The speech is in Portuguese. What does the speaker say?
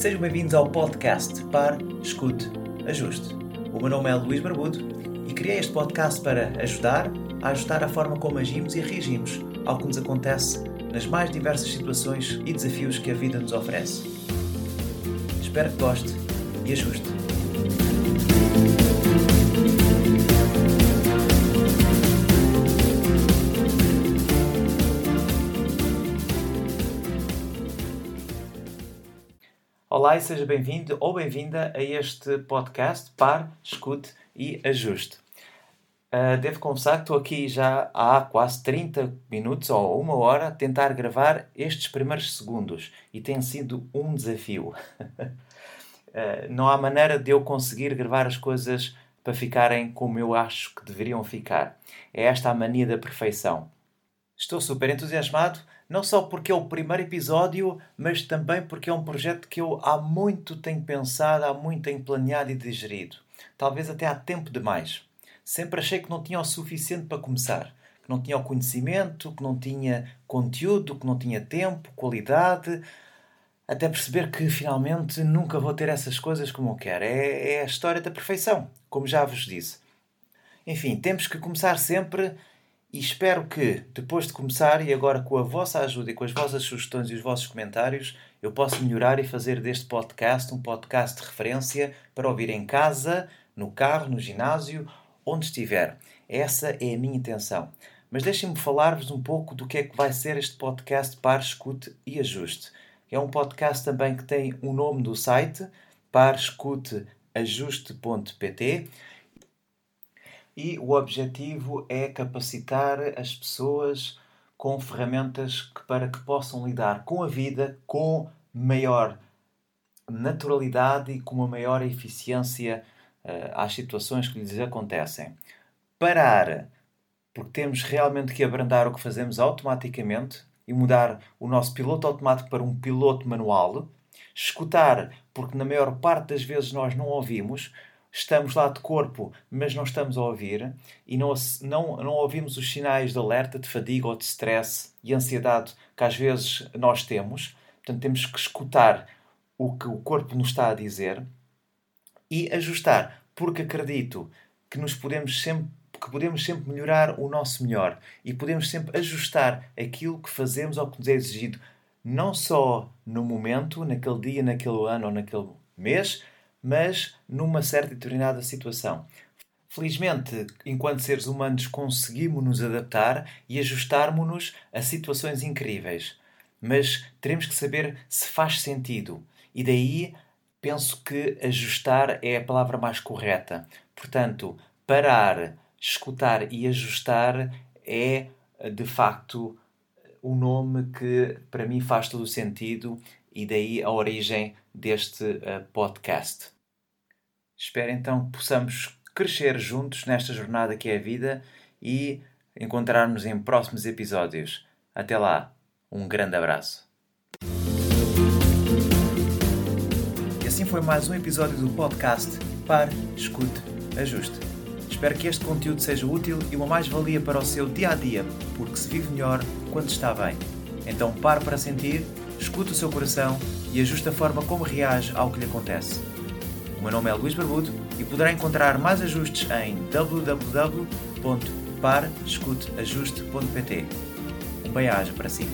sejam bem-vindos ao podcast Par, Escute, Ajuste. O meu nome é Luís Barbudo e criei este podcast para ajudar a ajustar a forma como agimos e reagimos ao que nos acontece nas mais diversas situações e desafios que a vida nos oferece. Espero que goste e ajuste. Olá e seja bem-vindo ou bem-vinda a este podcast Par, Escute e Ajuste. Uh, devo confessar que estou aqui já há quase 30 minutos ou uma hora a tentar gravar estes primeiros segundos e tem sido um desafio. uh, não há maneira de eu conseguir gravar as coisas para ficarem como eu acho que deveriam ficar. É esta a mania da perfeição. Estou super entusiasmado, não só porque é o primeiro episódio, mas também porque é um projeto que eu há muito tenho pensado, há muito tenho planeado e digerido. Talvez até há tempo demais sempre achei que não tinha o suficiente para começar. Que não tinha o conhecimento, que não tinha conteúdo, que não tinha tempo, qualidade. Até perceber que finalmente nunca vou ter essas coisas como eu quero. É, é a história da perfeição, como já vos disse. Enfim, temos que começar sempre e espero que, depois de começar e agora com a vossa ajuda e com as vossas sugestões e os vossos comentários, eu possa melhorar e fazer deste podcast um podcast de referência para ouvir em casa, no carro, no ginásio onde estiver. Essa é a minha intenção. Mas deixem-me falar-vos um pouco do que é que vai ser este podcast Par, Escute e Ajuste. É um podcast também que tem o um nome do site, parescuteajuste.pt e o objetivo é capacitar as pessoas com ferramentas que, para que possam lidar com a vida com maior naturalidade e com uma maior eficiência uh, às situações que lhes acontecem. Parar, porque temos realmente que abrandar o que fazemos automaticamente e mudar o nosso piloto automático para um piloto manual. Escutar, porque na maior parte das vezes nós não ouvimos, estamos lá de corpo, mas não estamos a ouvir e não, não, não ouvimos os sinais de alerta, de fadiga ou de stress e ansiedade que às vezes nós temos. Portanto, temos que escutar o que o corpo nos está a dizer e ajustar, porque acredito que nos podemos sempre que podemos sempre melhorar o nosso melhor e podemos sempre ajustar aquilo que fazemos ao que nos é exigido, não só no momento, naquele dia, naquele ano ou naquele mês, mas numa certa e determinada situação. Felizmente, enquanto seres humanos, conseguimos nos adaptar e ajustarmos-nos a situações incríveis. Mas teremos que saber se faz sentido. E daí penso que ajustar é a palavra mais correta. Portanto, parar, escutar e ajustar é de facto o nome que para mim faz todo o sentido e daí a origem deste uh, podcast. Espero então que possamos crescer juntos nesta jornada que é a vida e encontrar-nos em próximos episódios. Até lá, um grande abraço. assim foi mais um episódio do podcast Pare, Escute, Ajuste. Espero que este conteúdo seja útil e uma mais-valia para o seu dia a dia, porque se vive melhor quando está bem. Então pare para sentir, escute o seu coração e ajuste a forma como reage ao que lhe acontece. O meu nome é Luís Barbudo e poderá encontrar mais ajustes em www.parescuteajuste.pt. Um bem-aja para si.